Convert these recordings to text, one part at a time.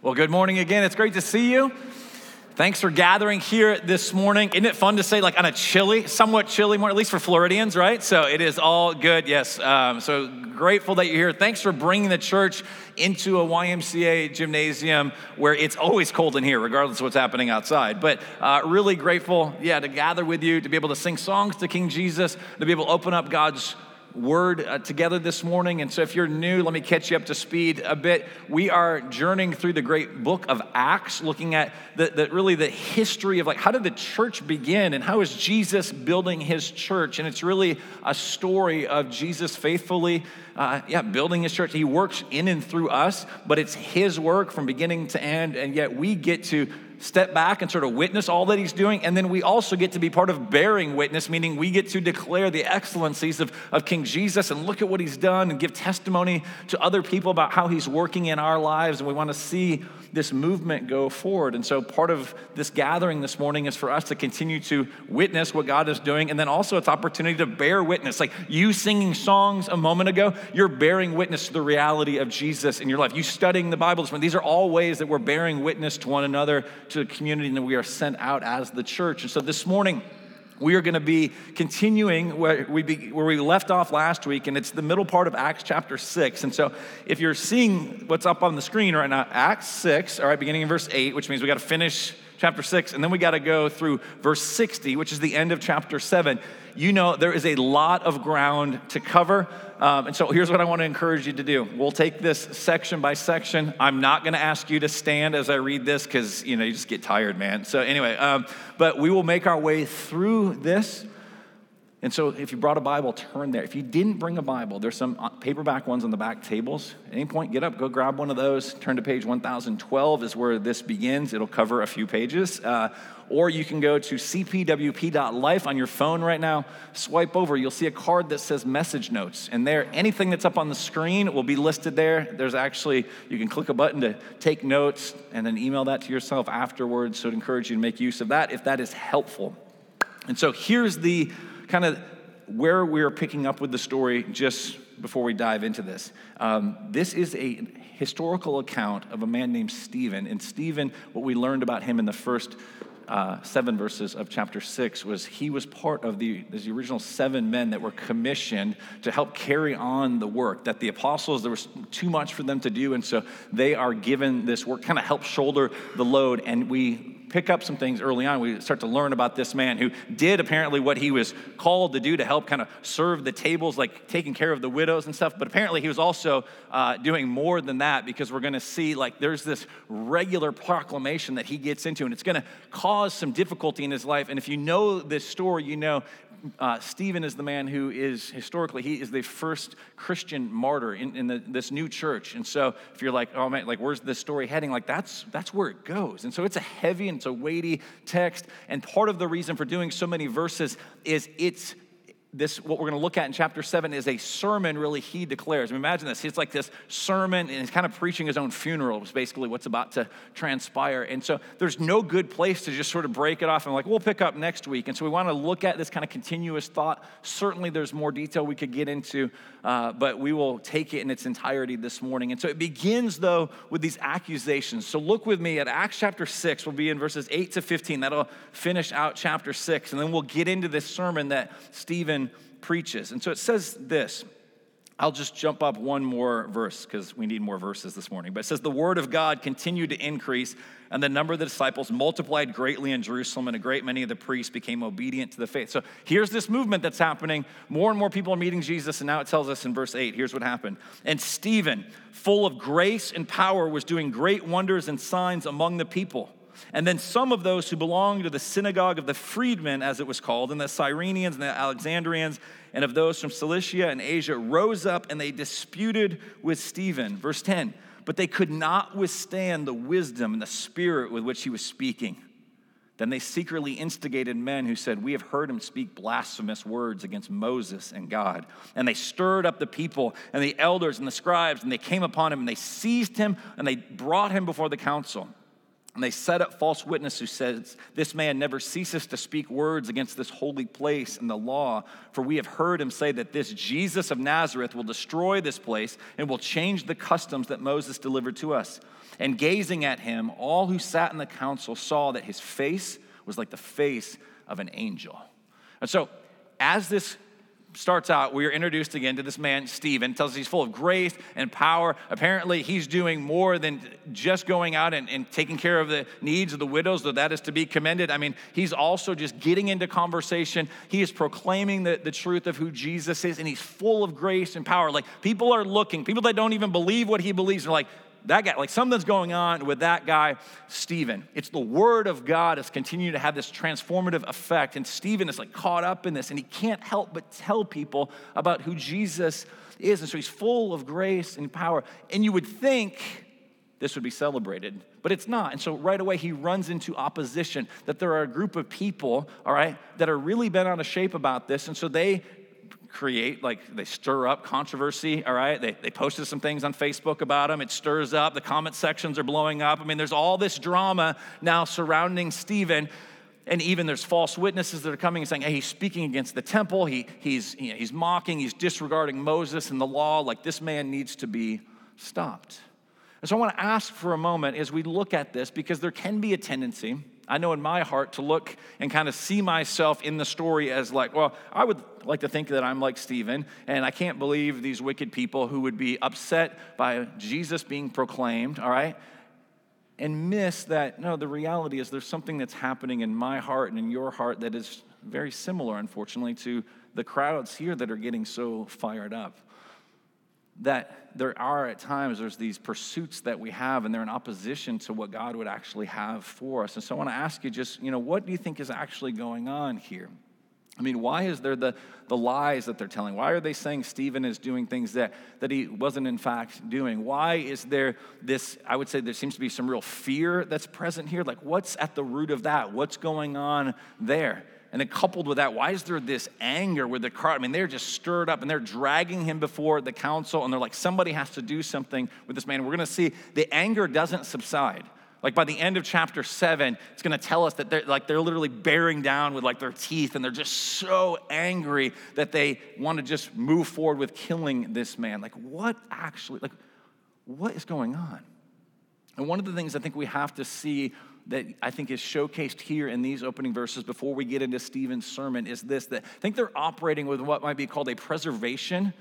Well, good morning again. It's great to see you. Thanks for gathering here this morning. Isn't it fun to say, like, on a chilly, somewhat chilly morning, at least for Floridians, right? So it is all good, yes. Um, so grateful that you're here. Thanks for bringing the church into a YMCA gymnasium where it's always cold in here, regardless of what's happening outside. But uh, really grateful, yeah, to gather with you, to be able to sing songs to King Jesus, to be able to open up God's word uh, together this morning. And so, if you're new, let me catch you up to speed a bit. We are journeying through the great book of Acts, looking at the, the, really the history of like how did the church begin and how is Jesus building his church? And it's really a story of Jesus faithfully, uh, yeah, building his church. He works in and through us, but it's his work from beginning to end, and yet we get to step back and sort of witness all that he's doing. And then we also get to be part of bearing witness, meaning we get to declare the excellencies of, of King Jesus and look at what he's done and give testimony to other people about how he's working in our lives. And we want to see this movement go forward. And so part of this gathering this morning is for us to continue to witness what God is doing. And then also it's opportunity to bear witness. Like you singing songs a moment ago, you're bearing witness to the reality of Jesus in your life. You studying the Bible this morning, these are all ways that we're bearing witness to one another to the community and we are sent out as the church. And so this morning, we are going to be continuing where we, be, where we left off last week, and it's the middle part of Acts chapter 6. And so, if you're seeing what's up on the screen right now, Acts 6, all right, beginning in verse 8, which means we got to finish chapter 6, and then we got to go through verse 60, which is the end of chapter 7. You know, there is a lot of ground to cover. Um, and so here's what I want to encourage you to do. We'll take this section by section. I'm not going to ask you to stand as I read this because, you know, you just get tired, man. So anyway, um, but we will make our way through this. And so, if you brought a Bible, turn there. If you didn't bring a Bible, there's some paperback ones on the back tables. At any point, get up, go grab one of those. Turn to page 1012 is where this begins. It'll cover a few pages. Uh, or you can go to cpwp.life on your phone right now. Swipe over, you'll see a card that says message notes. And there, anything that's up on the screen will be listed there. There's actually, you can click a button to take notes and then email that to yourself afterwards. So I'd encourage you to make use of that if that is helpful. And so here's the kind of where we're picking up with the story just before we dive into this. Um, this is a historical account of a man named Stephen. And Stephen, what we learned about him in the first uh, seven verses of chapter six was he was part of the, the original seven men that were commissioned to help carry on the work. That the apostles, there was too much for them to do. And so they are given this work, kind of help shoulder the load. And we pick up some things early on. We start to learn about this man who did apparently what he was called to do to help kind of serve the tables, like taking care of the widows and stuff. But apparently he was also uh, doing more than that because we're going to see like there's this regular proclamation that he gets into, and it's going to cause some difficulty in his life. And if you know this story, you know uh, Stephen is the man who is historically, he is the first Christian martyr in, in the, this new church. And so if you're like, oh man, like where's this story heading? Like that's, that's where it goes. And so it's a heavy and it's a weighty text. And part of the reason for doing so many verses is it's this what we're going to look at in chapter 7 is a sermon really he declares. I mean, imagine this it's like this sermon and he's kind of preaching his own funeral is basically what's about to transpire. And so there's no good place to just sort of break it off and like we'll pick up next week. And so we want to look at this kind of continuous thought. Certainly there's more detail we could get into uh, but we will take it in its entirety this morning. And so it begins though with these accusations. So look with me at acts chapter 6 we'll be in verses 8 to 15 that'll finish out chapter 6 and then we'll get into this sermon that stephen preaches. And so it says this. I'll just jump up one more verse because we need more verses this morning. But it says, The word of God continued to increase, and the number of the disciples multiplied greatly in Jerusalem, and a great many of the priests became obedient to the faith. So here's this movement that's happening. More and more people are meeting Jesus, and now it tells us in verse 8 here's what happened. And Stephen, full of grace and power, was doing great wonders and signs among the people. And then some of those who belonged to the synagogue of the freedmen, as it was called, and the Cyrenians and the Alexandrians, and of those from Cilicia and Asia rose up and they disputed with Stephen. Verse 10 But they could not withstand the wisdom and the spirit with which he was speaking. Then they secretly instigated men who said, We have heard him speak blasphemous words against Moses and God. And they stirred up the people and the elders and the scribes, and they came upon him and they seized him and they brought him before the council. And they set up false witness who says, This man never ceases to speak words against this holy place and the law. For we have heard him say that this Jesus of Nazareth will destroy this place and will change the customs that Moses delivered to us. And gazing at him, all who sat in the council saw that his face was like the face of an angel. And so, as this starts out, we are introduced again to this man, Stephen, tells us he's full of grace and power. Apparently, he's doing more than just going out and, and, taking care of the needs of the widows, though that is to be commended. I mean, he's also just getting into conversation. He is proclaiming the, the truth of who Jesus is, and he's full of grace and power. Like, people are looking, people that don't even believe what he believes are like, that guy, like something's going on with that guy, Stephen. It's the word of God is continuing to have this transformative effect. And Stephen is like caught up in this, and he can't help but tell people about who Jesus is. And so he's full of grace and power. And you would think this would be celebrated, but it's not. And so right away he runs into opposition that there are a group of people, all right, that are really bent out of shape about this. And so they create, like they stir up controversy, all right? They, they posted some things on Facebook about him. It stirs up. The comment sections are blowing up. I mean, there's all this drama now surrounding Stephen. And even there's false witnesses that are coming and saying, hey, he's speaking against the temple. He, he's, you know, he's mocking, he's disregarding Moses and the law. Like this man needs to be stopped. And so I want to ask for a moment as we look at this because there can be a tendency I know in my heart to look and kind of see myself in the story as like, well, I would like to think that I'm like Stephen, and I can't believe these wicked people who would be upset by Jesus being proclaimed, all right? And miss that, no, the reality is there's something that's happening in my heart and in your heart that is very similar, unfortunately, to the crowds here that are getting so fired up that there are at times there's these pursuits that we have and they're in opposition to what god would actually have for us. And so i want to ask you just you know what do you think is actually going on here? I mean why is there the, the lies that they're telling? Why are they saying stephen is doing things that, that he wasn't in fact doing? Why is there this i would say there seems to be some real fear that's present here? Like what's at the root of that? What's going on there and then coupled with that, why is there this anger with the crowd? I mean, they're just stirred up and they're dragging him before the council and they're like, somebody has to do something with this man. We're going to see the anger doesn't subside. Like by the end of chapter seven, it's going to tell us that they're like they're literally bearing down with like their teeth, and they're just so angry that they want to just move forward with killing this man. Like what actually? Like what is going on? And one of the things I think we have to see that I think is showcased here in these opening verses before we get into Stephen's sermon is this that I think they're operating with what might be called a preservation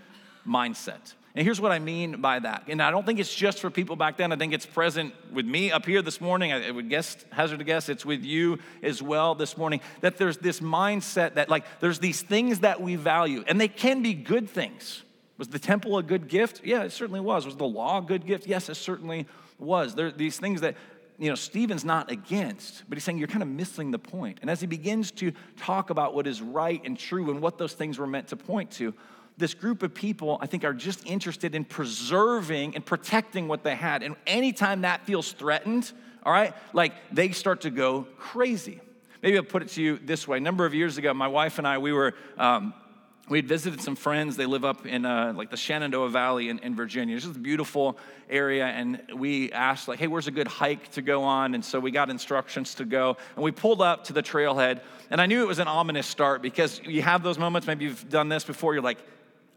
mindset. And here's what I mean by that. And I don't think it's just for people back then. I think it's present with me up here this morning. I would guess, hazard a guess, it's with you as well this morning. That there's this mindset that, like, there's these things that we value, and they can be good things. Was the temple a good gift? Yeah, it certainly was. Was the law a good gift? Yes, it certainly was. There are these things that you know, Stephen's not against, but he's saying you're kind of missing the point. And as he begins to talk about what is right and true and what those things were meant to point to, this group of people, I think, are just interested in preserving and protecting what they had. And anytime that feels threatened, all right, like they start to go crazy. Maybe I'll put it to you this way. A number of years ago, my wife and I, we were um, we had visited some friends. They live up in uh, like the Shenandoah Valley in, in Virginia. It's just a beautiful area. And we asked, like, hey, where's a good hike to go on? And so we got instructions to go. And we pulled up to the trailhead. And I knew it was an ominous start because you have those moments, maybe you've done this before, you're like,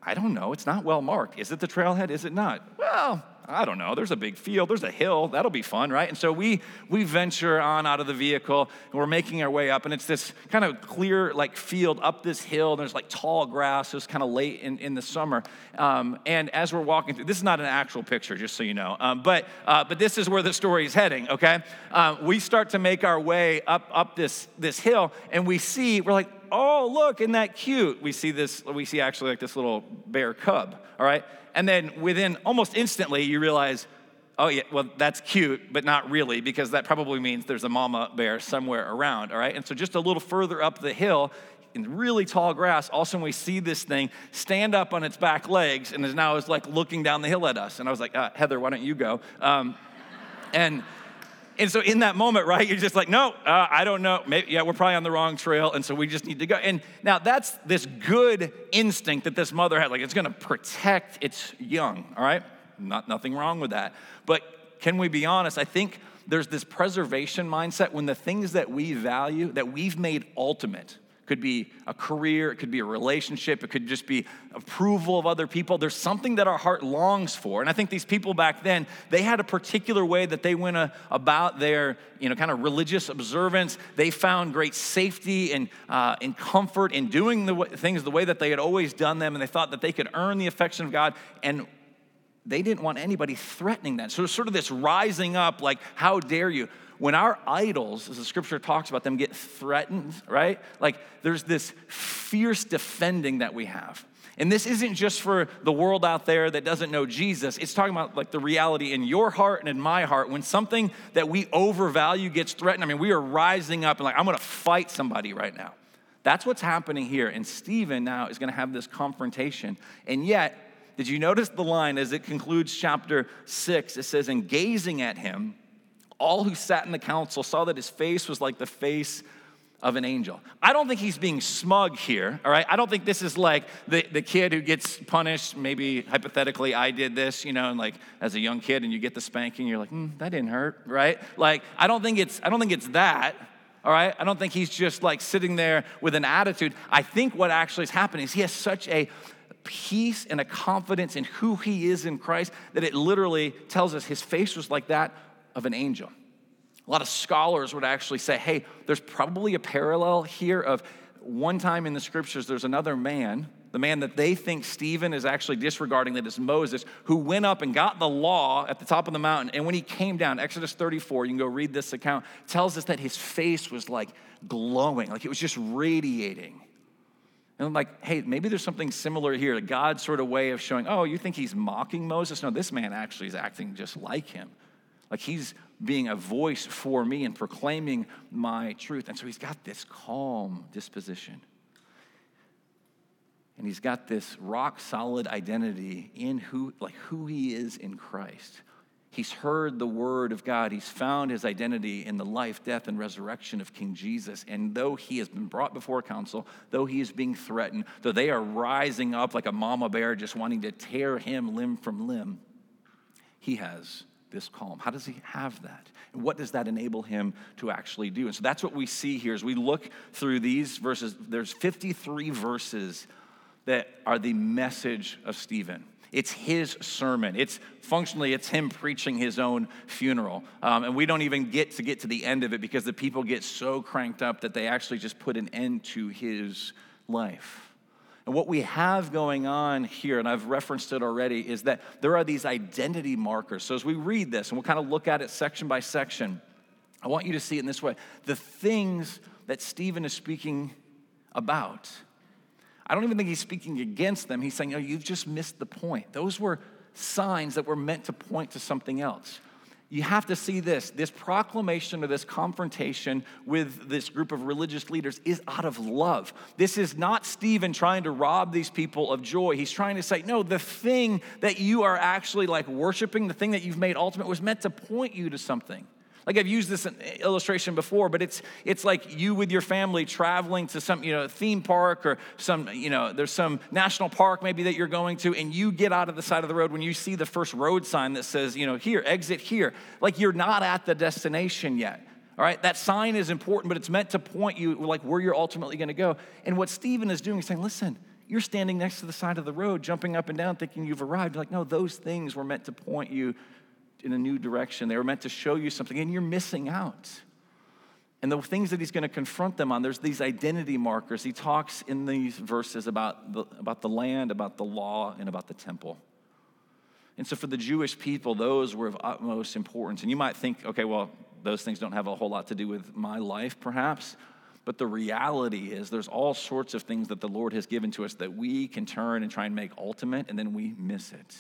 I don't know, it's not well marked. Is it the trailhead? Is it not? Well, I don't know, there's a big field, there's a hill, that'll be fun, right? And so we we venture on out of the vehicle and we're making our way up, and it's this kind of clear like field up this hill. And there's like tall grass. It's kind of late in, in the summer. Um, and as we're walking through, this is not an actual picture, just so you know. Um, but uh, but this is where the story is heading. Okay, um, we start to make our way up up this this hill, and we see we're like, oh look, isn't that cute? We see this. We see actually like this little bear cub. All right and then within almost instantly, you realize, oh, yeah, well, that's cute, but not really, because that probably means there's a mama bear somewhere around, all right? And so just a little further up the hill, in really tall grass, all of a sudden we see this thing stand up on its back legs and is now is like looking down the hill at us. And I was like, uh, Heather, why don't you go? Um, and and so in that moment, right, you're just like, no, uh, I don't know. Maybe, yeah, we're probably on the wrong trail. And so we just need to go. And now that's this good instinct that this mother had. Like it's going to protect its young, all right? Not, nothing wrong with that. But can we be honest? I think there's this preservation mindset when the things that we value, that we've made ultimate, could be a career, it could be a relationship, it could just be approval of other people. There's something that our heart longs for. And I think these people back then, they had a particular way that they went a, about their, you know, kind of religious observance. They found great safety and, uh, and comfort in doing the w- things the way that they had always done them. And they thought that they could earn the affection of God. And they didn't want anybody threatening that. So, sort of this rising up, like, how dare you? when our idols, as the scripture talks about them, get threatened, right? Like there's this fierce defending that we have. And this isn't just for the world out there that doesn't know Jesus. It's talking about like the reality in your heart and in my heart. When something that we overvalue gets threatened, I mean, we are rising up and like, I'm gonna fight somebody right now. That's what's happening here. And Stephen now is gonna have this confrontation. And yet, did you notice the line as it concludes chapter six? It says, And gazing at him, all who sat in the council saw that his face was like the face of an angel. I don't think he's being smug here, all right? I don't think this is like the, the kid who gets punished. Maybe hypothetically, I did this, you know, and like as a young kid, and you get the spanking, you're like, mm, that didn't hurt, right? Like, I don't think it's, I don't think it's that. All right? I don't think he's just like sitting there with an attitude. I think what actually is happening is he has such a peace and a confidence in who he is in Christ that it literally tells us his face was like that of an angel. A lot of scholars would actually say, hey, there's probably a parallel here of one time in the scriptures, there's another man, the man that they think Stephen is actually disregarding, that is Moses, who went up and got the law at the top of the mountain. And when he came down, Exodus 34, you can go read this account, tells us that his face was like glowing, like it was just radiating. And I'm like, hey, maybe there's something similar here, God's sort of way of showing, oh, you think he's mocking Moses? No, this man actually is acting just like him. Like he's being a voice for me and proclaiming my truth. And so he's got this calm disposition. And he's got this rock solid identity in who, like who he is in Christ. He's heard the word of God. He's found his identity in the life, death, and resurrection of King Jesus. And though he has been brought before council, though he is being threatened, though they are rising up like a mama bear just wanting to tear him limb from limb, he has this calm? How does he have that? And what does that enable him to actually do? And so that's what we see here as we look through these verses. There's 53 verses that are the message of Stephen. It's his sermon. It's functionally, it's him preaching his own funeral. Um, and we don't even get to get to the end of it because the people get so cranked up that they actually just put an end to his life. And what we have going on here, and I've referenced it already, is that there are these identity markers. So as we read this, and we'll kind of look at it section by section, I want you to see it in this way the things that Stephen is speaking about. I don't even think he's speaking against them. He's saying, oh, you've just missed the point. Those were signs that were meant to point to something else you have to see this this proclamation or this confrontation with this group of religious leaders is out of love. This is not Stephen trying to rob these people of joy. He's trying to say, no, the thing that you are actually like worshiping, the thing that you've made ultimate, was meant to point you to something. Like I've used this illustration before, but it's it's like you with your family traveling to some you know theme park or some you know there's some national park maybe that you're going to, and you get out of the side of the road when you see the first road sign that says you know here exit here. Like you're not at the destination yet. All right, that sign is important, but it's meant to point you like where you're ultimately going to go. And what Stephen is doing is saying, listen, you're standing next to the side of the road, jumping up and down, thinking you've arrived. Like, no, those things were meant to point you in a new direction. They were meant to show you something, and you're missing out. And the things that he's going to confront them on, there's these identity markers. He talks in these verses about the, about the land, about the law, and about the temple. And so for the Jewish people, those were of utmost importance. And you might think, okay, well, those things don't have a whole lot to do with my life, perhaps. But the reality is, there's all sorts of things that the Lord has given to us that we can turn and try and make ultimate, and then we miss it.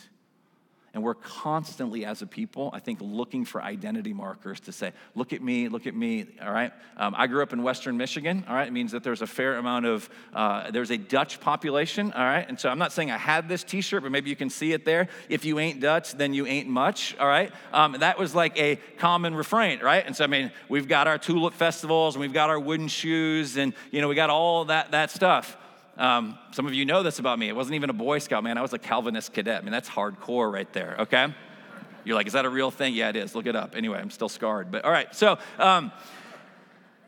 And we're constantly, as a people, I think, looking for identity markers to say, look at me, look at me, all right? Um, I grew up in Western Michigan, all right? It means that there's a fair amount of, uh, there's a Dutch population, all right? And so I'm not saying I had this t shirt, but maybe you can see it there. If you ain't Dutch, then you ain't much, all right? Um, that was like a common refrain, right? And so, I mean, we've got our tulip festivals and we've got our wooden shoes and, you know, we got all that, that stuff. Um, some of you know this about me. It wasn't even a Boy Scout, man. I was a Calvinist cadet. I mean, that's hardcore right there, okay? You're like, is that a real thing? Yeah, it is. Look it up. Anyway, I'm still scarred. But all right, so um,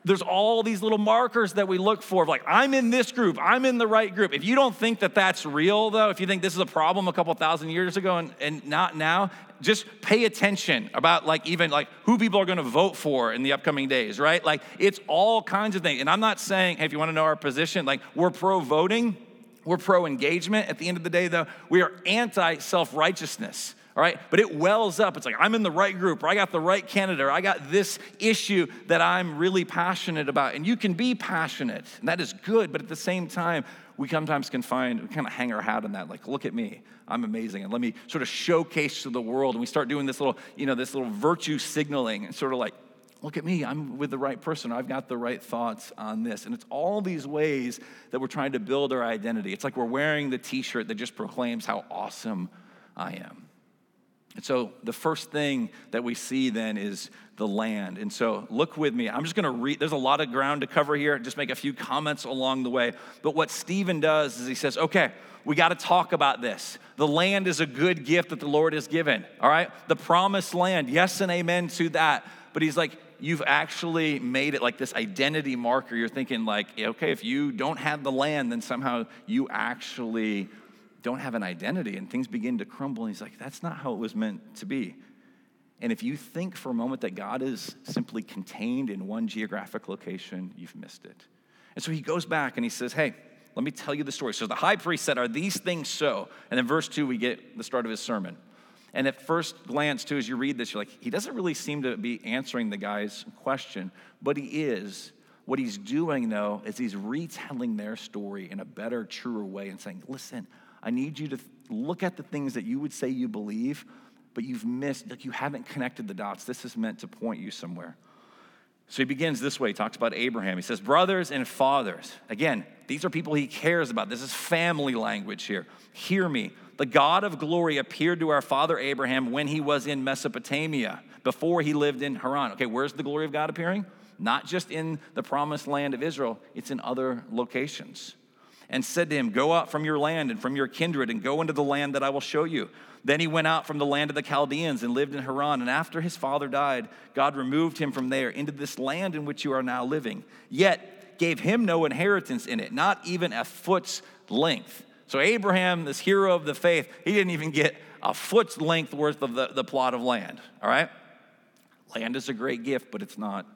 there's all these little markers that we look for like i'm in this group i'm in the right group. If you don't think that that's real though if you think this is a problem a couple thousand years ago and, and not now just pay attention about like even like who people are going to vote for in the upcoming days right? Like it's all kinds of things. And i'm not saying hey if you want to know our position like we're pro voting we're pro engagement at the end of the day though. We are anti self-righteousness all right? But it wells up. It's like, I'm in the right group, or I got the right candidate, or I got this issue that I'm really passionate about. And you can be passionate, and that is good, but at the same time, we sometimes can find, we kind of hang our hat on that, like, look at me, I'm amazing. And let me sort of showcase to the world. And we start doing this little, you know, this little virtue signaling, and sort of like, look at me, I'm with the right person. I've got the right thoughts on this. And it's all these ways that we're trying to build our identity. It's like we're wearing the t shirt that just proclaims how awesome I am. And so the first thing that we see then is the land. And so look with me. I'm just going to read, there's a lot of ground to cover here, just make a few comments along the way. But what Stephen does is he says, okay, we got to talk about this. The land is a good gift that the Lord has given, all right? The promised land, yes and amen to that. But he's like, you've actually made it like this identity marker. You're thinking, like, okay, if you don't have the land, then somehow you actually don't have an identity and things begin to crumble. And he's like, that's not how it was meant to be. And if you think for a moment that God is simply contained in one geographic location, you've missed it. And so he goes back and he says, hey, let me tell you the story. So the high priest said, Are these things so? And in verse two, we get the start of his sermon. And at first glance, too, as you read this, you're like, he doesn't really seem to be answering the guy's question, but he is. What he's doing, though, is he's retelling their story in a better, truer way and saying, Listen, I need you to look at the things that you would say you believe, but you've missed, like you haven't connected the dots. This is meant to point you somewhere. So he begins this way. He talks about Abraham. He says, Brothers and fathers. Again, these are people he cares about. This is family language here. Hear me. The God of glory appeared to our father Abraham when he was in Mesopotamia, before he lived in Haran. Okay, where's the glory of God appearing? Not just in the promised land of Israel, it's in other locations and said to him, Go out from your land and from your kindred and go into the land that I will show you. Then he went out from the land of the Chaldeans and lived in Haran. And after his father died, God removed him from there into this land in which you are now living, yet gave him no inheritance in it, not even a foot's length. So, Abraham, this hero of the faith, he didn't even get a foot's length worth of the, the plot of land, all right? Land is a great gift, but it's not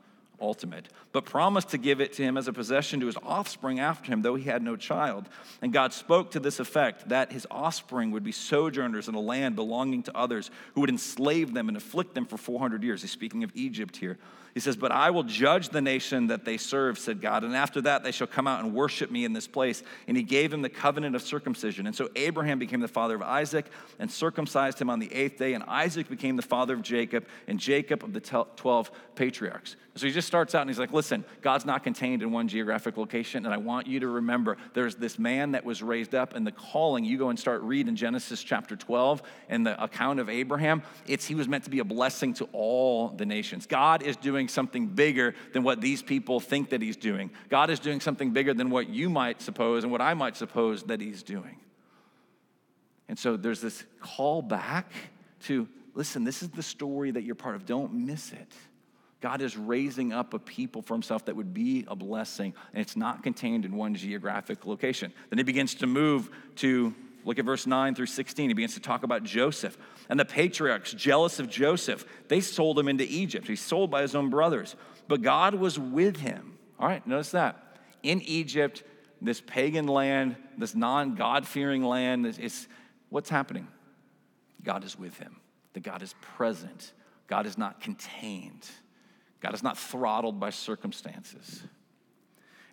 ultimate, but promised to give it to him as a possession to his offspring after him, though he had no child. And God spoke to this effect that his offspring would be sojourners in a land belonging to others who would enslave them and afflict them for 400 years. He's speaking of Egypt here. He says, But I will judge the nation that they serve, said God, and after that they shall come out and worship me in this place. And he gave him the covenant of circumcision. And so Abraham became the father of Isaac and circumcised him on the eighth day. And Isaac became the father of Jacob, and Jacob of the 12 patriarchs. So he just starts out and he's like, Listen, God's not contained in one geographic location. And I want you to remember there's this man that was raised up, and the calling, you go and start reading Genesis chapter 12 and the account of Abraham. It's he was meant to be a blessing to all the nations. God is doing something bigger than what these people think that he's doing. God is doing something bigger than what you might suppose and what I might suppose that he's doing. And so there's this call back to listen, this is the story that you're part of. Don't miss it. God is raising up a people for himself that would be a blessing, and it's not contained in one geographic location. Then he begins to move to Look at verse 9 through 16. He begins to talk about Joseph. And the patriarchs, jealous of Joseph, they sold him into Egypt. He's sold by his own brothers. But God was with him. All right, notice that. In Egypt, this pagan land, this non God fearing land, it's, what's happening? God is with him. That God is present. God is not contained. God is not throttled by circumstances.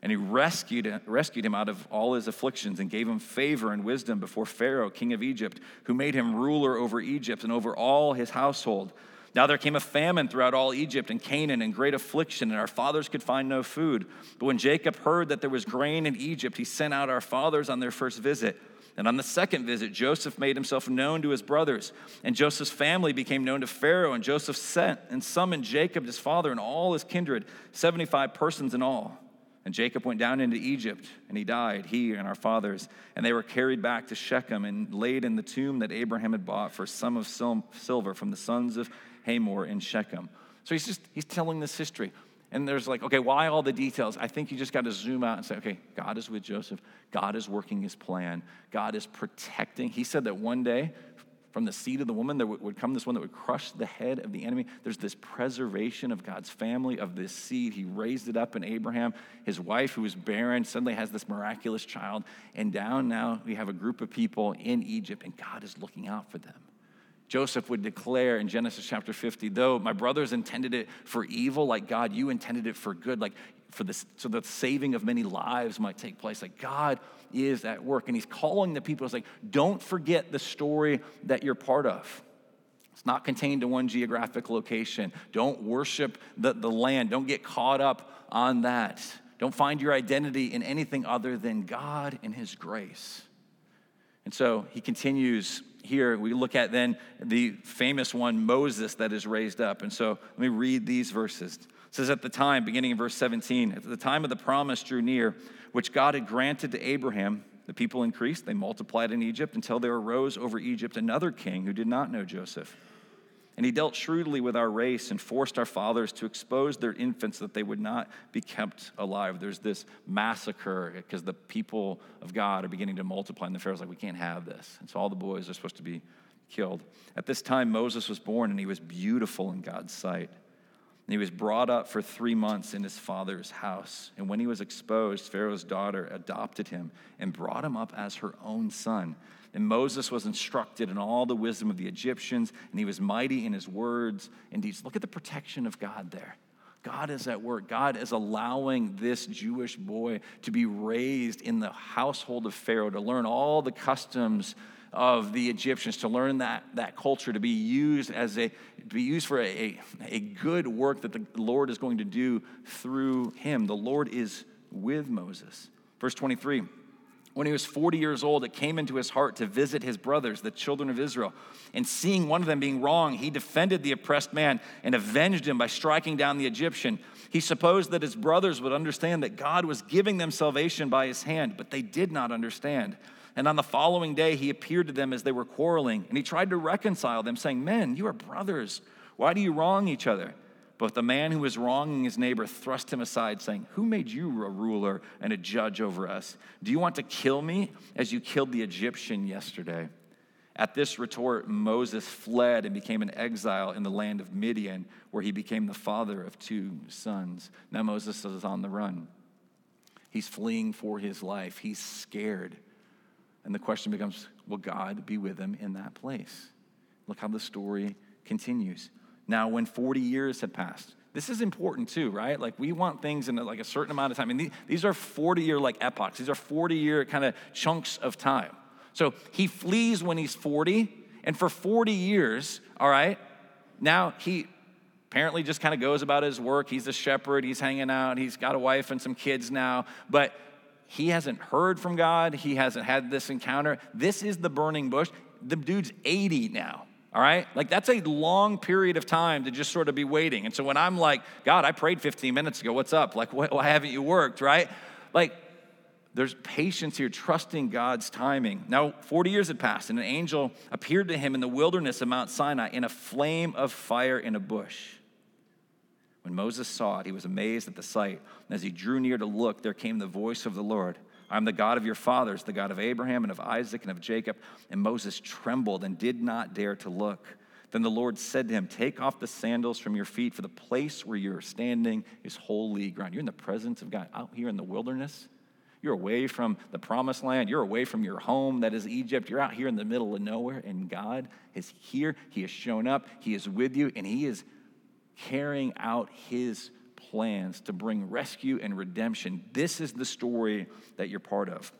And he rescued, rescued him out of all his afflictions and gave him favor and wisdom before Pharaoh, king of Egypt, who made him ruler over Egypt and over all his household. Now there came a famine throughout all Egypt and Canaan and great affliction, and our fathers could find no food. But when Jacob heard that there was grain in Egypt, he sent out our fathers on their first visit. And on the second visit, Joseph made himself known to his brothers. And Joseph's family became known to Pharaoh. And Joseph sent and summoned Jacob, his father, and all his kindred, 75 persons in all. And Jacob went down into Egypt, and he died, he and our fathers. And they were carried back to Shechem and laid in the tomb that Abraham had bought for a sum of silver from the sons of Hamor in Shechem. So he's just, he's telling this history. And there's like, okay, why all the details? I think you just got to zoom out and say, okay, God is with Joseph. God is working his plan. God is protecting. He said that one day from the seed of the woman, there would come this one that would crush the head of the enemy. There's this preservation of God's family, of this seed. He raised it up in Abraham. His wife, who was barren, suddenly has this miraculous child. And down now, we have a group of people in Egypt, and God is looking out for them. Joseph would declare in Genesis chapter 50, though my brothers intended it for evil, like God, you intended it for good, like for this, so the saving of many lives might take place. Like God is at work. And he's calling the people, it's like, don't forget the story that you're part of. It's not contained to one geographic location. Don't worship the, the land. Don't get caught up on that. Don't find your identity in anything other than God and His grace. And so he continues here. We look at then the famous one, Moses, that is raised up. And so let me read these verses. It says, At the time, beginning in verse 17, at the time of the promise drew near, which God had granted to Abraham, the people increased. They multiplied in Egypt until there arose over Egypt another king who did not know Joseph. And he dealt shrewdly with our race and forced our fathers to expose their infants that they would not be kept alive. There's this massacre because the people of God are beginning to multiply, and the Pharaoh's like, we can't have this. And so all the boys are supposed to be killed. At this time, Moses was born, and he was beautiful in God's sight. And he was brought up for three months in his father's house. And when he was exposed, Pharaoh's daughter adopted him and brought him up as her own son. And Moses was instructed in all the wisdom of the Egyptians, and he was mighty in his words and deeds. Look at the protection of God there. God is at work. God is allowing this Jewish boy to be raised in the household of Pharaoh, to learn all the customs of the Egyptians, to learn that, that culture, to be used as a to be used for a, a good work that the Lord is going to do through him. The Lord is with Moses. Verse 23. When he was 40 years old, it came into his heart to visit his brothers, the children of Israel. And seeing one of them being wrong, he defended the oppressed man and avenged him by striking down the Egyptian. He supposed that his brothers would understand that God was giving them salvation by his hand, but they did not understand. And on the following day, he appeared to them as they were quarreling, and he tried to reconcile them, saying, Men, you are brothers. Why do you wrong each other? But the man who was wronging his neighbor thrust him aside, saying, Who made you a ruler and a judge over us? Do you want to kill me as you killed the Egyptian yesterday? At this retort, Moses fled and became an exile in the land of Midian, where he became the father of two sons. Now Moses is on the run. He's fleeing for his life, he's scared. And the question becomes will God be with him in that place? Look how the story continues. Now, when 40 years had passed, this is important too, right? Like we want things in like a certain amount of time. Mean, these are 40 year like epochs. These are 40 year kind of chunks of time. So he flees when he's 40, and for 40 years, all right, now he apparently just kind of goes about his work. He's a shepherd, he's hanging out, he's got a wife and some kids now, but he hasn't heard from God. He hasn't had this encounter. This is the burning bush. The dude's 80 now. All right? Like, that's a long period of time to just sort of be waiting. And so when I'm like, God, I prayed 15 minutes ago, what's up? Like, why haven't you worked, right? Like, there's patience here, trusting God's timing. Now, 40 years had passed, and an angel appeared to him in the wilderness of Mount Sinai in a flame of fire in a bush. When Moses saw it, he was amazed at the sight. And as he drew near to look, there came the voice of the Lord I'm the God of your fathers, the God of Abraham and of Isaac and of Jacob. And Moses trembled and did not dare to look. Then the Lord said to him, Take off the sandals from your feet, for the place where you're standing is holy ground. You're in the presence of God out here in the wilderness. You're away from the promised land. You're away from your home, that is Egypt. You're out here in the middle of nowhere, and God is here. He has shown up. He is with you, and He is carrying out his plans to bring rescue and redemption. This is the story that you're part of.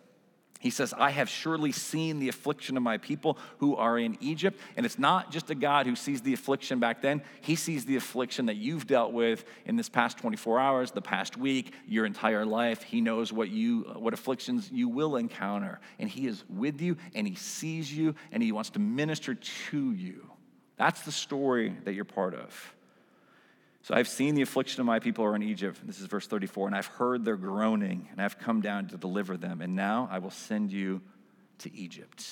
He says, I have surely seen the affliction of my people who are in Egypt. And it's not just a God who sees the affliction back then, He sees the affliction that you've dealt with in this past 24 hours, the past week, your entire life. He knows what, you, what afflictions you will encounter. And He is with you, and He sees you, and He wants to minister to you. That's the story that you're part of. So I've seen the affliction of my people who are in Egypt. This is verse 34. And I've heard their groaning, and I've come down to deliver them. And now I will send you to Egypt.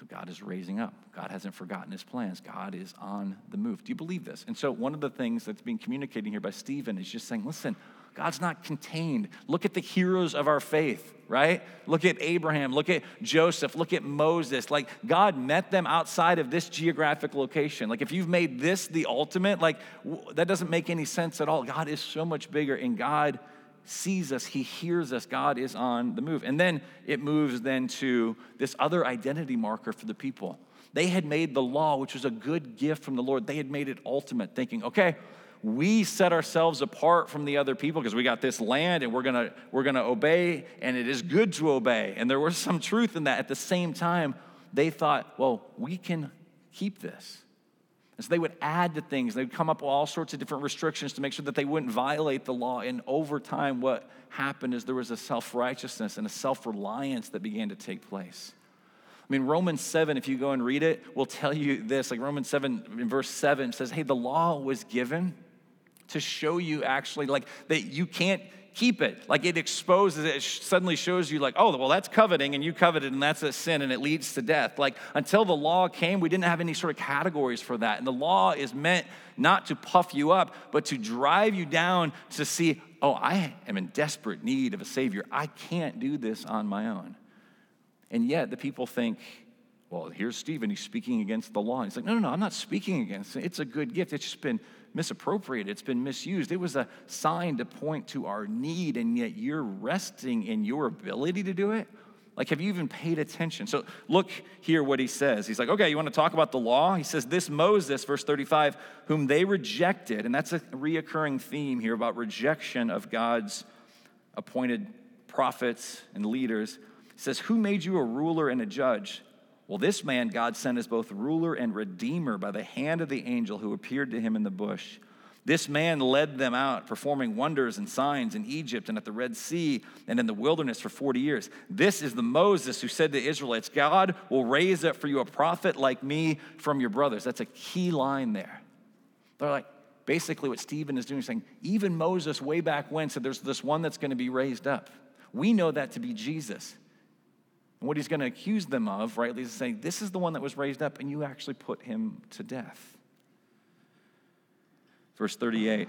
So God is raising up. God hasn't forgotten his plans. God is on the move. Do you believe this? And so one of the things that's being communicated here by Stephen is just saying, listen, God's not contained. Look at the heroes of our faith, right? Look at Abraham, look at Joseph, look at Moses. Like God met them outside of this geographic location. Like if you've made this the ultimate, like that doesn't make any sense at all. God is so much bigger and God sees us, he hears us. God is on the move. And then it moves then to this other identity marker for the people. They had made the law, which was a good gift from the Lord. They had made it ultimate, thinking, okay, we set ourselves apart from the other people because we got this land and we're gonna we're gonna obey and it is good to obey. And there was some truth in that. At the same time they thought well we can keep this. And so they would add to things. They'd come up with all sorts of different restrictions to make sure that they wouldn't violate the law. And over time what happened is there was a self-righteousness and a self-reliance that began to take place. I mean, Romans 7, if you go and read it, will tell you this. Like Romans 7 in verse 7 says, Hey, the law was given to show you actually like that you can't keep it. Like it exposes it, suddenly shows you, like, oh, well, that's coveting and you coveted and that's a sin and it leads to death. Like until the law came, we didn't have any sort of categories for that. And the law is meant not to puff you up, but to drive you down to see, oh, I am in desperate need of a Savior. I can't do this on my own. And yet the people think, well, here's Stephen, he's speaking against the law. He's like, no, no, no, I'm not speaking against it. It's a good gift. It's just been misappropriated, it's been misused. It was a sign to point to our need, and yet you're resting in your ability to do it. Like, have you even paid attention? So, look here what he says. He's like, okay, you want to talk about the law? He says, This Moses, verse 35, whom they rejected, and that's a reoccurring theme here about rejection of God's appointed prophets and leaders. Says, Who made you a ruler and a judge? Well, this man God sent as both ruler and redeemer by the hand of the angel who appeared to him in the bush. This man led them out, performing wonders and signs in Egypt and at the Red Sea and in the wilderness for 40 years. This is the Moses who said to Israelites, God will raise up for you a prophet like me from your brothers. That's a key line there. They're like, basically, what Stephen is doing is saying, even Moses, way back when, said there's this one that's going to be raised up. We know that to be Jesus. And what he's going to accuse them of, rightly, is saying, This is the one that was raised up, and you actually put him to death. Verse 38,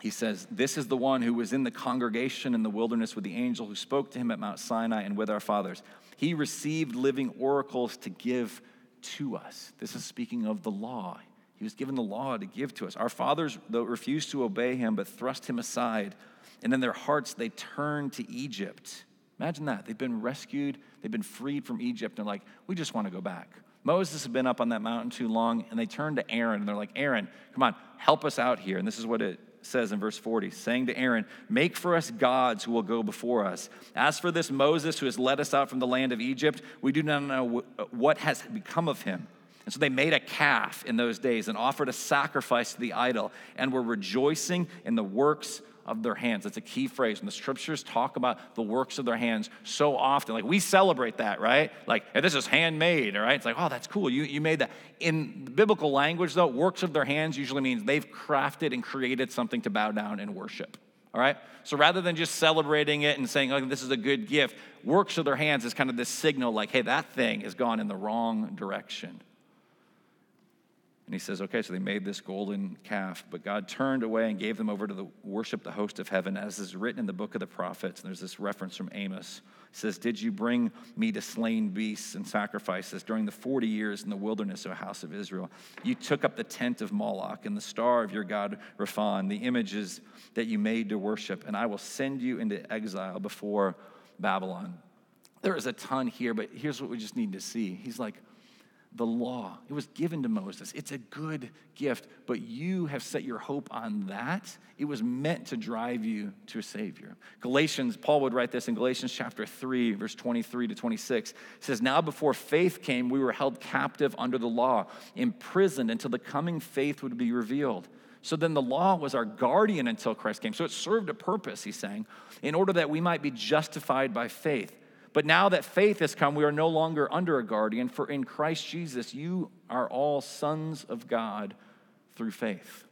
he says, This is the one who was in the congregation in the wilderness with the angel who spoke to him at Mount Sinai and with our fathers. He received living oracles to give to us. This is speaking of the law. He was given the law to give to us. Our fathers, though, refused to obey him, but thrust him aside. And in their hearts, they turned to Egypt Imagine that. They've been rescued, they've been freed from Egypt, and they're like, we just want to go back. Moses had been up on that mountain too long, and they turned to Aaron, and they're like, Aaron, come on, help us out here. And this is what it says in verse 40, saying to Aaron, Make for us gods who will go before us. As for this Moses who has led us out from the land of Egypt, we do not know what has become of him. And so they made a calf in those days and offered a sacrifice to the idol and were rejoicing in the works of their hands. That's a key phrase. And the scriptures talk about the works of their hands so often, like we celebrate that, right? Like, hey, this is handmade, all right? It's like, oh, that's cool. You, you made that. In biblical language, though, works of their hands usually means they've crafted and created something to bow down and worship. All right? So rather than just celebrating it and saying, oh, this is a good gift, works of their hands is kind of this signal like, hey, that thing has gone in the wrong direction. And he says, okay, so they made this golden calf, but God turned away and gave them over to the worship the host of heaven, as is written in the book of the prophets. And there's this reference from Amos. Says, Did you bring me to slain beasts and sacrifices during the 40 years in the wilderness, O house of Israel? You took up the tent of Moloch and the star of your God Rephan, the images that you made to worship, and I will send you into exile before Babylon. There is a ton here, but here's what we just need to see. He's like, the law. It was given to Moses. It's a good gift, but you have set your hope on that. It was meant to drive you to a Savior. Galatians, Paul would write this in Galatians chapter 3, verse 23 to 26. It says, Now before faith came, we were held captive under the law, imprisoned until the coming faith would be revealed. So then the law was our guardian until Christ came. So it served a purpose, he's saying, in order that we might be justified by faith. But now that faith has come, we are no longer under a guardian, for in Christ Jesus you are all sons of God through faith.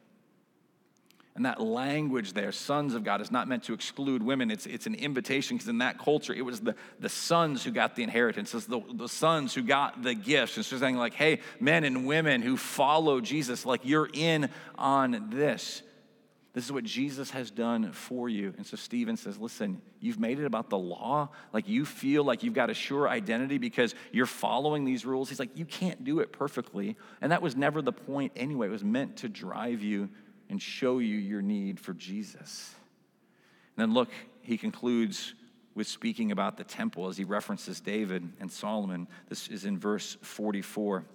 And that language there, sons of God, is not meant to exclude women. It's, it's an invitation because in that culture, it was the, the sons who got the inheritance. It's the, the sons who got the gifts. It's just saying, like, hey, men and women who follow Jesus, like, you're in on this. This is what Jesus has done for you. And so Stephen says, Listen, you've made it about the law. Like you feel like you've got a sure identity because you're following these rules. He's like, You can't do it perfectly. And that was never the point anyway. It was meant to drive you and show you your need for Jesus. And then look, he concludes with speaking about the temple as he references David and Solomon. This is in verse 44.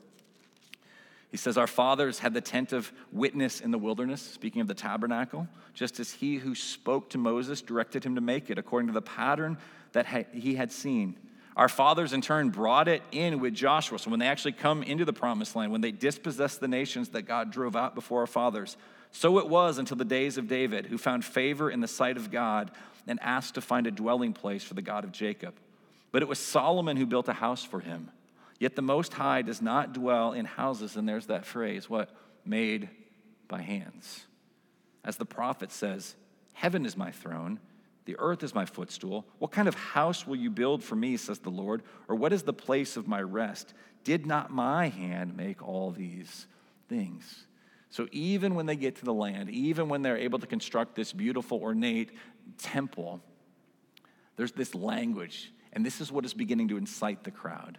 He says, Our fathers had the tent of witness in the wilderness, speaking of the tabernacle, just as he who spoke to Moses directed him to make it, according to the pattern that he had seen. Our fathers, in turn, brought it in with Joshua. So when they actually come into the promised land, when they dispossess the nations that God drove out before our fathers, so it was until the days of David, who found favor in the sight of God and asked to find a dwelling place for the God of Jacob. But it was Solomon who built a house for him. Yet the Most High does not dwell in houses, and there's that phrase, what? Made by hands. As the prophet says, Heaven is my throne, the earth is my footstool. What kind of house will you build for me, says the Lord? Or what is the place of my rest? Did not my hand make all these things? So even when they get to the land, even when they're able to construct this beautiful, ornate temple, there's this language, and this is what is beginning to incite the crowd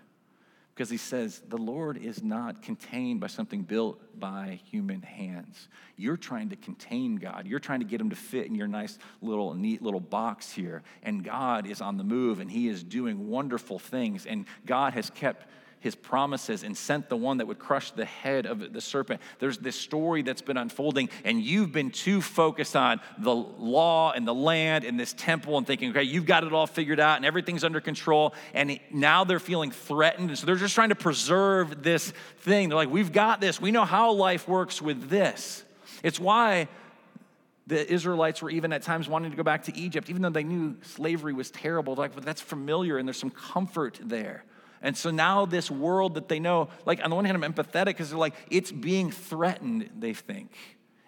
because he says the Lord is not contained by something built by human hands. You're trying to contain God. You're trying to get him to fit in your nice little neat little box here. And God is on the move and he is doing wonderful things. And God has kept his promises and sent the one that would crush the head of the serpent. There's this story that's been unfolding, and you've been too focused on the law and the land and this temple and thinking, okay, you've got it all figured out and everything's under control. And now they're feeling threatened. And so they're just trying to preserve this thing. They're like, we've got this. We know how life works with this. It's why the Israelites were even at times wanting to go back to Egypt, even though they knew slavery was terrible. They're like, but that's familiar and there's some comfort there. And so now, this world that they know, like on the one hand, I'm empathetic because they're like, it's being threatened, they think.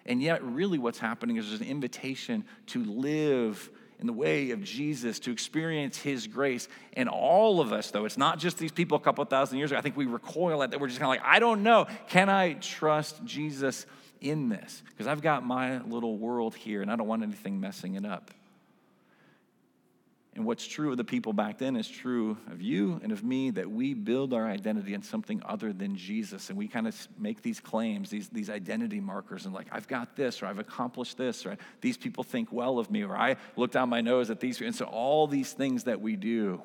And yet, really, what's happening is there's an invitation to live in the way of Jesus, to experience His grace. And all of us, though, it's not just these people a couple thousand years ago. I think we recoil at that. We're just kind of like, I don't know. Can I trust Jesus in this? Because I've got my little world here and I don't want anything messing it up. And what's true of the people back then is true of you and of me that we build our identity on something other than Jesus. And we kind of make these claims, these, these identity markers, and like, I've got this, or I've accomplished this, or these people think well of me, or I look down my nose at these. And so, all these things that we do.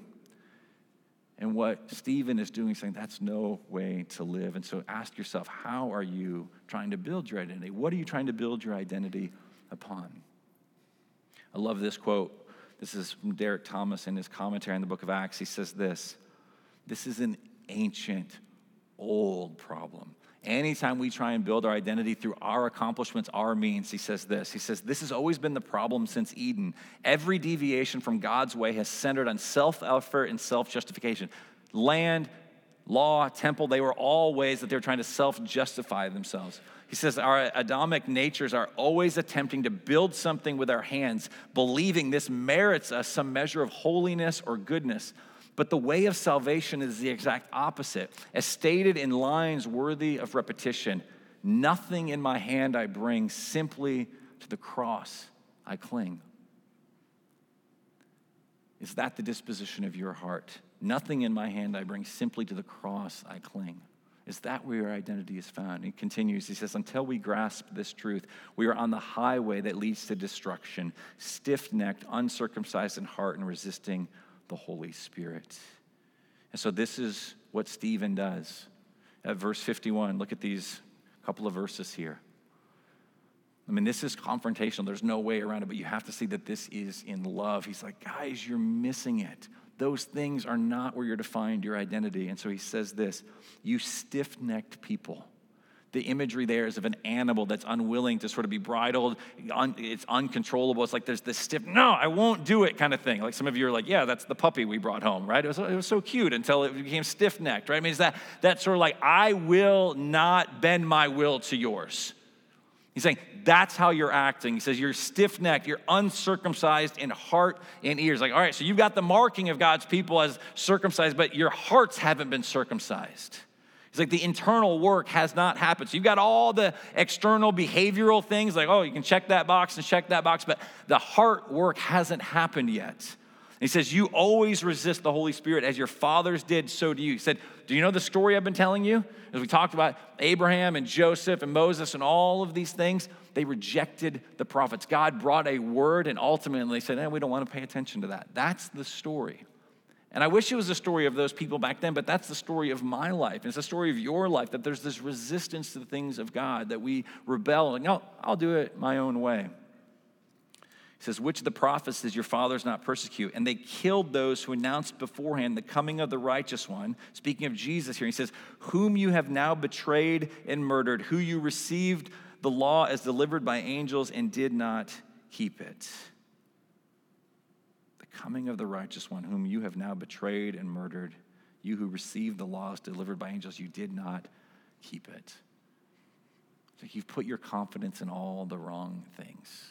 And what Stephen is doing, saying that's no way to live. And so, ask yourself, how are you trying to build your identity? What are you trying to build your identity upon? I love this quote this is from Derek Thomas in his commentary on the book of Acts. He says this This is an ancient, old problem. Anytime we try and build our identity through our accomplishments, our means, he says this. He says, This has always been the problem since Eden. Every deviation from God's way has centered on self effort and self justification. Land, law, temple, they were all ways that they were trying to self justify themselves. He says our Adamic natures are always attempting to build something with our hands, believing this merits us some measure of holiness or goodness. But the way of salvation is the exact opposite. As stated in lines worthy of repetition, nothing in my hand I bring, simply to the cross I cling. Is that the disposition of your heart? Nothing in my hand I bring, simply to the cross I cling. Is that where your identity is found? He continues, he says, Until we grasp this truth, we are on the highway that leads to destruction, stiff necked, uncircumcised in heart, and resisting the Holy Spirit. And so, this is what Stephen does. At verse 51, look at these couple of verses here. I mean, this is confrontational. There's no way around it, but you have to see that this is in love. He's like, guys, you're missing it those things are not where you're to find your identity. And so he says this You stiff necked people. The imagery there is of an animal that's unwilling to sort of be bridled. It's uncontrollable. It's like there's this stiff, no, I won't do it kind of thing. Like some of you are like, yeah, that's the puppy we brought home, right? It was, it was so cute until it became stiff necked, right? I mean, it's that, that sort of like, I will not bend my will to yours. He's saying, that's how you're acting. He says, you're stiff necked, you're uncircumcised in heart and ears. Like, all right, so you've got the marking of God's people as circumcised, but your hearts haven't been circumcised. He's like, the internal work has not happened. So you've got all the external behavioral things, like, oh, you can check that box and check that box, but the heart work hasn't happened yet. He says, You always resist the Holy Spirit as your fathers did, so do you. He said, Do you know the story I've been telling you? As we talked about Abraham and Joseph and Moses and all of these things, they rejected the prophets. God brought a word, and ultimately said, eh, We don't want to pay attention to that. That's the story. And I wish it was the story of those people back then, but that's the story of my life. And It's the story of your life that there's this resistance to the things of God, that we rebel and, no, I'll do it my own way. He says, Which of the prophets does your fathers not persecute? And they killed those who announced beforehand the coming of the righteous one. Speaking of Jesus here, he says, Whom you have now betrayed and murdered, who you received the law as delivered by angels and did not keep it. The coming of the righteous one, whom you have now betrayed and murdered, you who received the laws delivered by angels, you did not keep it. So you've put your confidence in all the wrong things.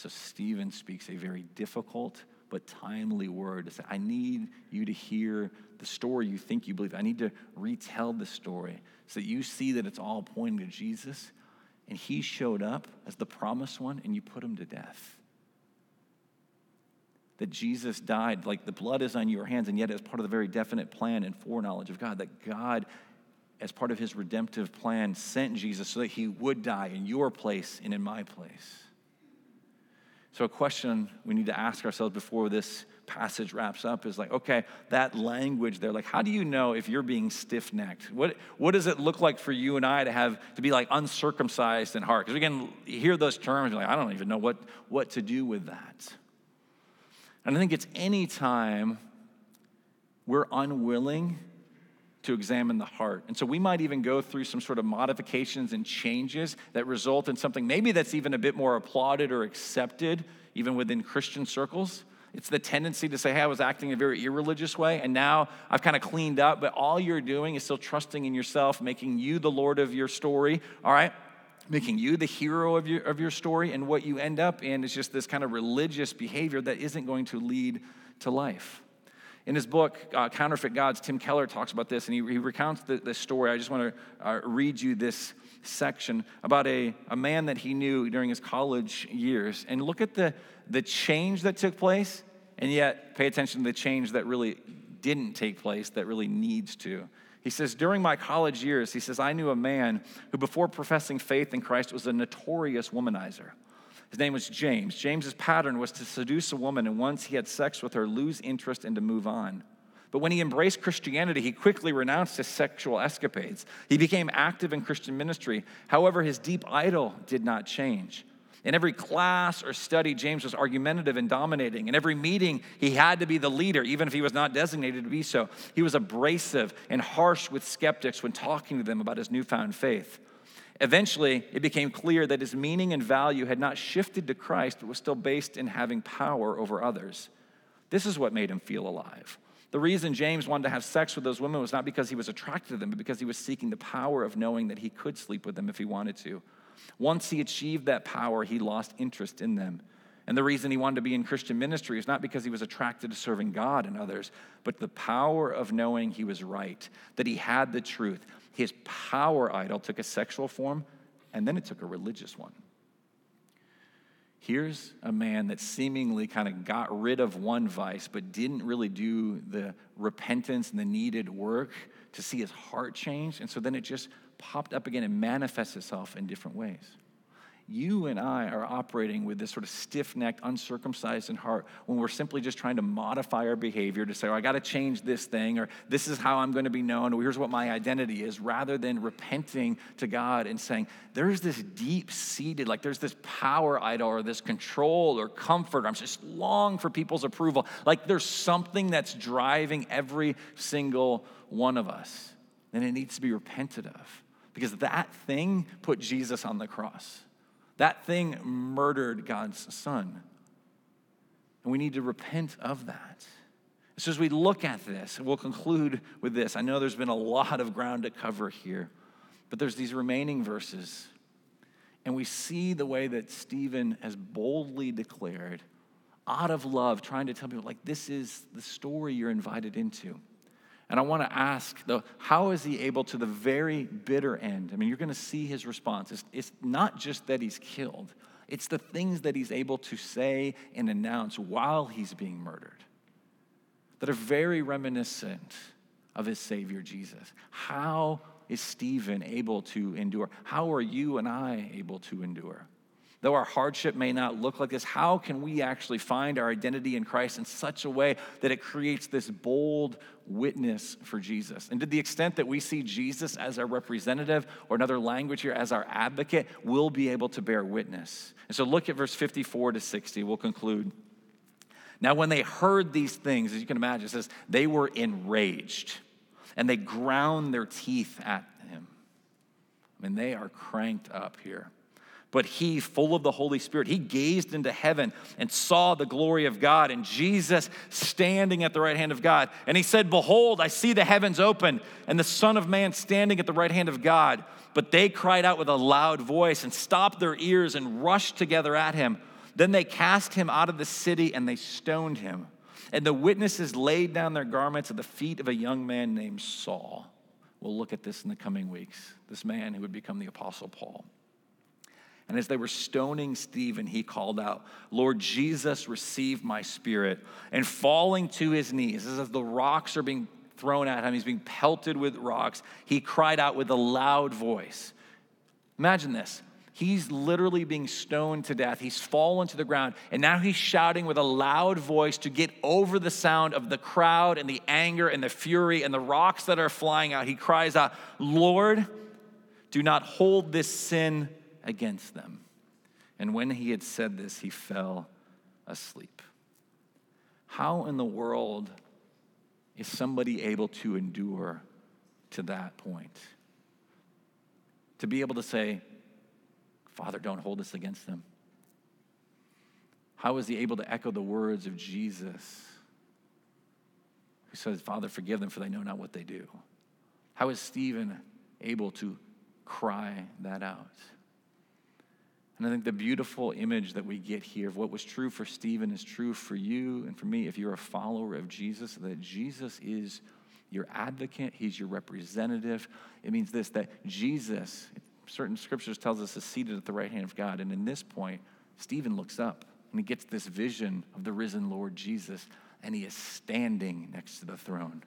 So Stephen speaks a very difficult but timely word to say, I need you to hear the story you think you believe. I need to retell the story so that you see that it's all pointing to Jesus. And he showed up as the promised one, and you put him to death. That Jesus died, like the blood is on your hands, and yet as part of the very definite plan and foreknowledge of God, that God, as part of his redemptive plan, sent Jesus so that he would die in your place and in my place. So, a question we need to ask ourselves before this passage wraps up is like, okay, that language there, like, how do you know if you're being stiff necked? What, what does it look like for you and I to have to be like uncircumcised in heart? Because we can hear those terms, like, I don't even know what, what to do with that. And I think it's any time we're unwilling to examine the heart. And so we might even go through some sort of modifications and changes that result in something maybe that's even a bit more applauded or accepted, even within Christian circles. It's the tendency to say, hey, I was acting in a very irreligious way, and now I've kind of cleaned up, but all you're doing is still trusting in yourself, making you the Lord of your story, all right? Making you the hero of your, of your story, and what you end up in is just this kind of religious behavior that isn't going to lead to life. In his book, uh, Counterfeit Gods, Tim Keller talks about this, and he, he recounts the, story. I just want to uh, read you this section about a, a man that he knew during his college years. And look at the, the change that took place, and yet pay attention to the change that really didn't take place, that really needs to. He says, During my college years, he says, I knew a man who, before professing faith in Christ, was a notorious womanizer. His name was James. James's pattern was to seduce a woman, and once he had sex with her, lose interest and to move on. But when he embraced Christianity, he quickly renounced his sexual escapades. He became active in Christian ministry. However, his deep idol did not change. In every class or study, James was argumentative and dominating. In every meeting, he had to be the leader, even if he was not designated to be so. He was abrasive and harsh with skeptics when talking to them about his newfound faith. Eventually, it became clear that his meaning and value had not shifted to Christ, but was still based in having power over others. This is what made him feel alive. The reason James wanted to have sex with those women was not because he was attracted to them, but because he was seeking the power of knowing that he could sleep with them if he wanted to. Once he achieved that power, he lost interest in them. And the reason he wanted to be in Christian ministry is not because he was attracted to serving God and others, but the power of knowing he was right, that he had the truth, his power idol took a sexual form and then it took a religious one. Here's a man that seemingly kind of got rid of one vice, but didn't really do the repentance and the needed work to see his heart change. And so then it just popped up again and manifests itself in different ways you and I are operating with this sort of stiff necked, uncircumcised in heart when we're simply just trying to modify our behavior to say, oh, I got to change this thing, or this is how I'm going to be known, or here's what my identity is, rather than repenting to God and saying, there's this deep seated, like there's this power idol or this control or comfort. I'm just long for people's approval. Like there's something that's driving every single one of us, and it needs to be repented of because that thing put Jesus on the cross. That thing murdered God's son. And we need to repent of that. So, as we look at this, we'll conclude with this. I know there's been a lot of ground to cover here, but there's these remaining verses. And we see the way that Stephen has boldly declared, out of love, trying to tell people, like, this is the story you're invited into. And I want to ask, though, how is he able to the very bitter end? I mean, you're going to see his response. It's, it's not just that he's killed, it's the things that he's able to say and announce while he's being murdered that are very reminiscent of his Savior Jesus. How is Stephen able to endure? How are you and I able to endure? Though our hardship may not look like this, how can we actually find our identity in Christ in such a way that it creates this bold witness for Jesus? And to the extent that we see Jesus as our representative, or another language here, as our advocate, we'll be able to bear witness. And so look at verse 54 to 60. We'll conclude. Now, when they heard these things, as you can imagine, it says they were enraged and they ground their teeth at him. I mean, they are cranked up here. But he, full of the Holy Spirit, he gazed into heaven and saw the glory of God and Jesus standing at the right hand of God. And he said, Behold, I see the heavens open and the Son of Man standing at the right hand of God. But they cried out with a loud voice and stopped their ears and rushed together at him. Then they cast him out of the city and they stoned him. And the witnesses laid down their garments at the feet of a young man named Saul. We'll look at this in the coming weeks. This man who would become the Apostle Paul. And as they were stoning Stephen, he called out, Lord Jesus, receive my spirit. And falling to his knees, as the rocks are being thrown at him, he's being pelted with rocks, he cried out with a loud voice. Imagine this. He's literally being stoned to death. He's fallen to the ground. And now he's shouting with a loud voice to get over the sound of the crowd and the anger and the fury and the rocks that are flying out. He cries out, Lord, do not hold this sin against them. And when he had said this, he fell asleep. How in the world is somebody able to endure to that point? To be able to say, Father, don't hold this against them. How is he able to echo the words of Jesus who says, Father, forgive them for they know not what they do? How is Stephen able to cry that out? And I think the beautiful image that we get here of what was true for Stephen is true for you and for me if you're a follower of Jesus, that Jesus is your advocate, he's your representative. It means this that Jesus, certain scriptures tells us is seated at the right hand of God. And in this point, Stephen looks up and he gets this vision of the risen Lord Jesus, and he is standing next to the throne.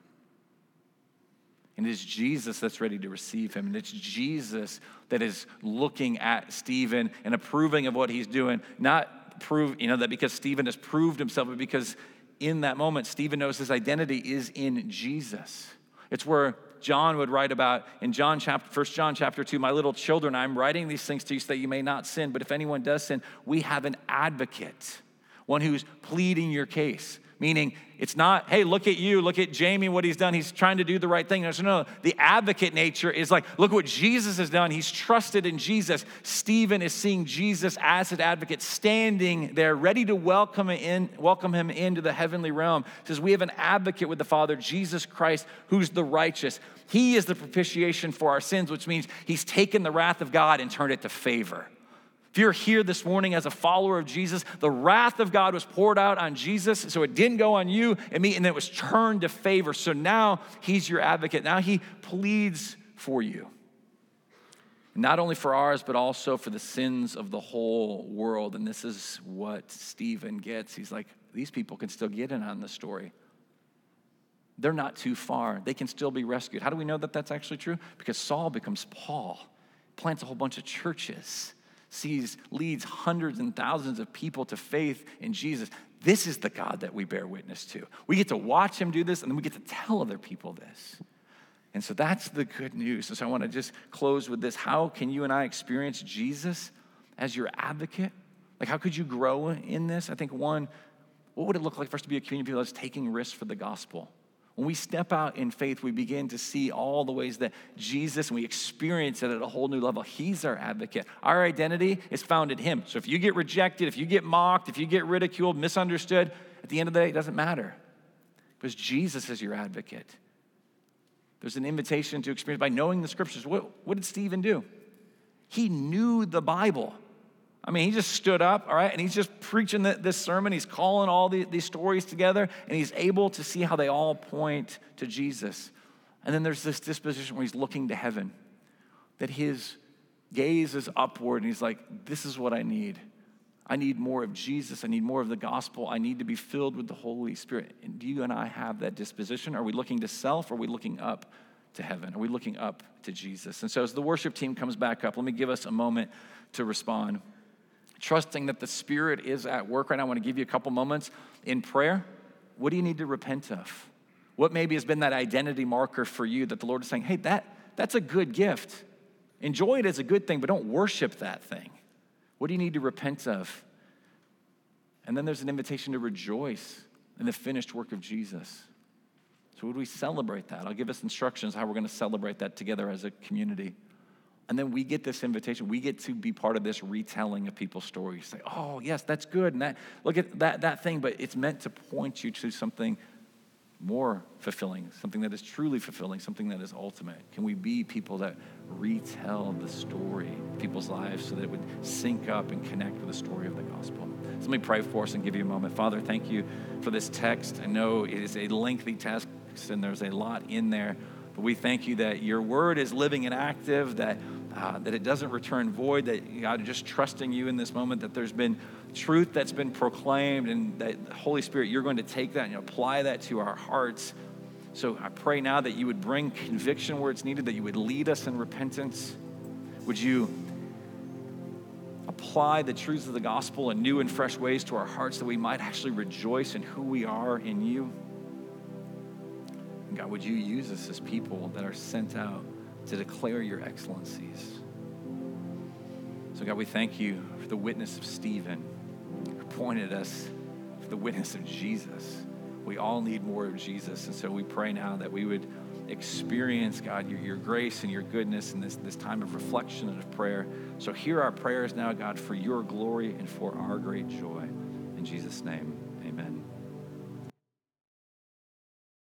And it is Jesus that's ready to receive him. And it's Jesus that is looking at Stephen and approving of what he's doing. Not prove, you know, that because Stephen has proved himself, but because in that moment, Stephen knows his identity is in Jesus. It's where John would write about in John chapter, 1 John chapter 2, my little children, I'm writing these things to you so that you may not sin. But if anyone does sin, we have an advocate, one who's pleading your case. Meaning, it's not, hey, look at you, look at Jamie, what he's done. He's trying to do the right thing. No, no, the advocate nature is like, look what Jesus has done. He's trusted in Jesus. Stephen is seeing Jesus as an advocate, standing there, ready to welcome in, welcome him into the heavenly realm. Says, We have an advocate with the Father, Jesus Christ, who's the righteous. He is the propitiation for our sins, which means he's taken the wrath of God and turned it to favor. If you're here this morning as a follower of Jesus, the wrath of God was poured out on Jesus, so it didn't go on you and me, and it was turned to favor. So now he's your advocate. Now he pleads for you. Not only for ours, but also for the sins of the whole world. And this is what Stephen gets. He's like, these people can still get in on the story. They're not too far. They can still be rescued. How do we know that that's actually true? Because Saul becomes Paul, plants a whole bunch of churches sees, leads hundreds and thousands of people to faith in Jesus. This is the God that we bear witness to. We get to watch him do this, and then we get to tell other people this. And so that's the good news. And so I want to just close with this. How can you and I experience Jesus as your advocate? Like, how could you grow in this? I think one, what would it look like for us to be a community of people that's taking risks for the gospel? When we step out in faith, we begin to see all the ways that Jesus, and we experience it at a whole new level. He's our advocate. Our identity is found in Him. So if you get rejected, if you get mocked, if you get ridiculed, misunderstood, at the end of the day, it doesn't matter because Jesus is your advocate. There's an invitation to experience by knowing the scriptures. What, what did Stephen do? He knew the Bible. I mean, he just stood up, all right, and he's just preaching this sermon. He's calling all these stories together, and he's able to see how they all point to Jesus. And then there's this disposition where he's looking to heaven, that his gaze is upward, and he's like, This is what I need. I need more of Jesus. I need more of the gospel. I need to be filled with the Holy Spirit. And do you and I have that disposition? Are we looking to self? Or are we looking up to heaven? Are we looking up to Jesus? And so, as the worship team comes back up, let me give us a moment to respond. Trusting that the Spirit is at work right now. I want to give you a couple moments in prayer. What do you need to repent of? What maybe has been that identity marker for you that the Lord is saying, hey, that, that's a good gift. Enjoy it as a good thing, but don't worship that thing. What do you need to repent of? And then there's an invitation to rejoice in the finished work of Jesus. So, would we celebrate that? I'll give us instructions how we're going to celebrate that together as a community. And then we get this invitation. We get to be part of this retelling of people's stories. Say, oh, yes, that's good. And that, look at that, that thing, but it's meant to point you to something more fulfilling, something that is truly fulfilling, something that is ultimate? Can we be people that retell the story of people's lives so that it would sync up and connect with the story of the gospel? So let me pray for us and give you a moment. Father, thank you for this text. I know it is a lengthy text and there's a lot in there, but we thank you that your word is living and active, that, uh, that it doesn't return void, that God, just trusting you in this moment, that there's been truth that's been proclaimed, and that Holy Spirit, you're going to take that and apply that to our hearts. So I pray now that you would bring conviction where it's needed, that you would lead us in repentance. Would you apply the truths of the gospel in new and fresh ways to our hearts that we might actually rejoice in who we are in you? God, would you use us as people that are sent out to declare your excellencies? So, God, we thank you for the witness of Stephen who pointed us to the witness of Jesus. We all need more of Jesus. And so we pray now that we would experience, God, your, your grace and your goodness in this, this time of reflection and of prayer. So hear our prayers now, God, for your glory and for our great joy. In Jesus' name.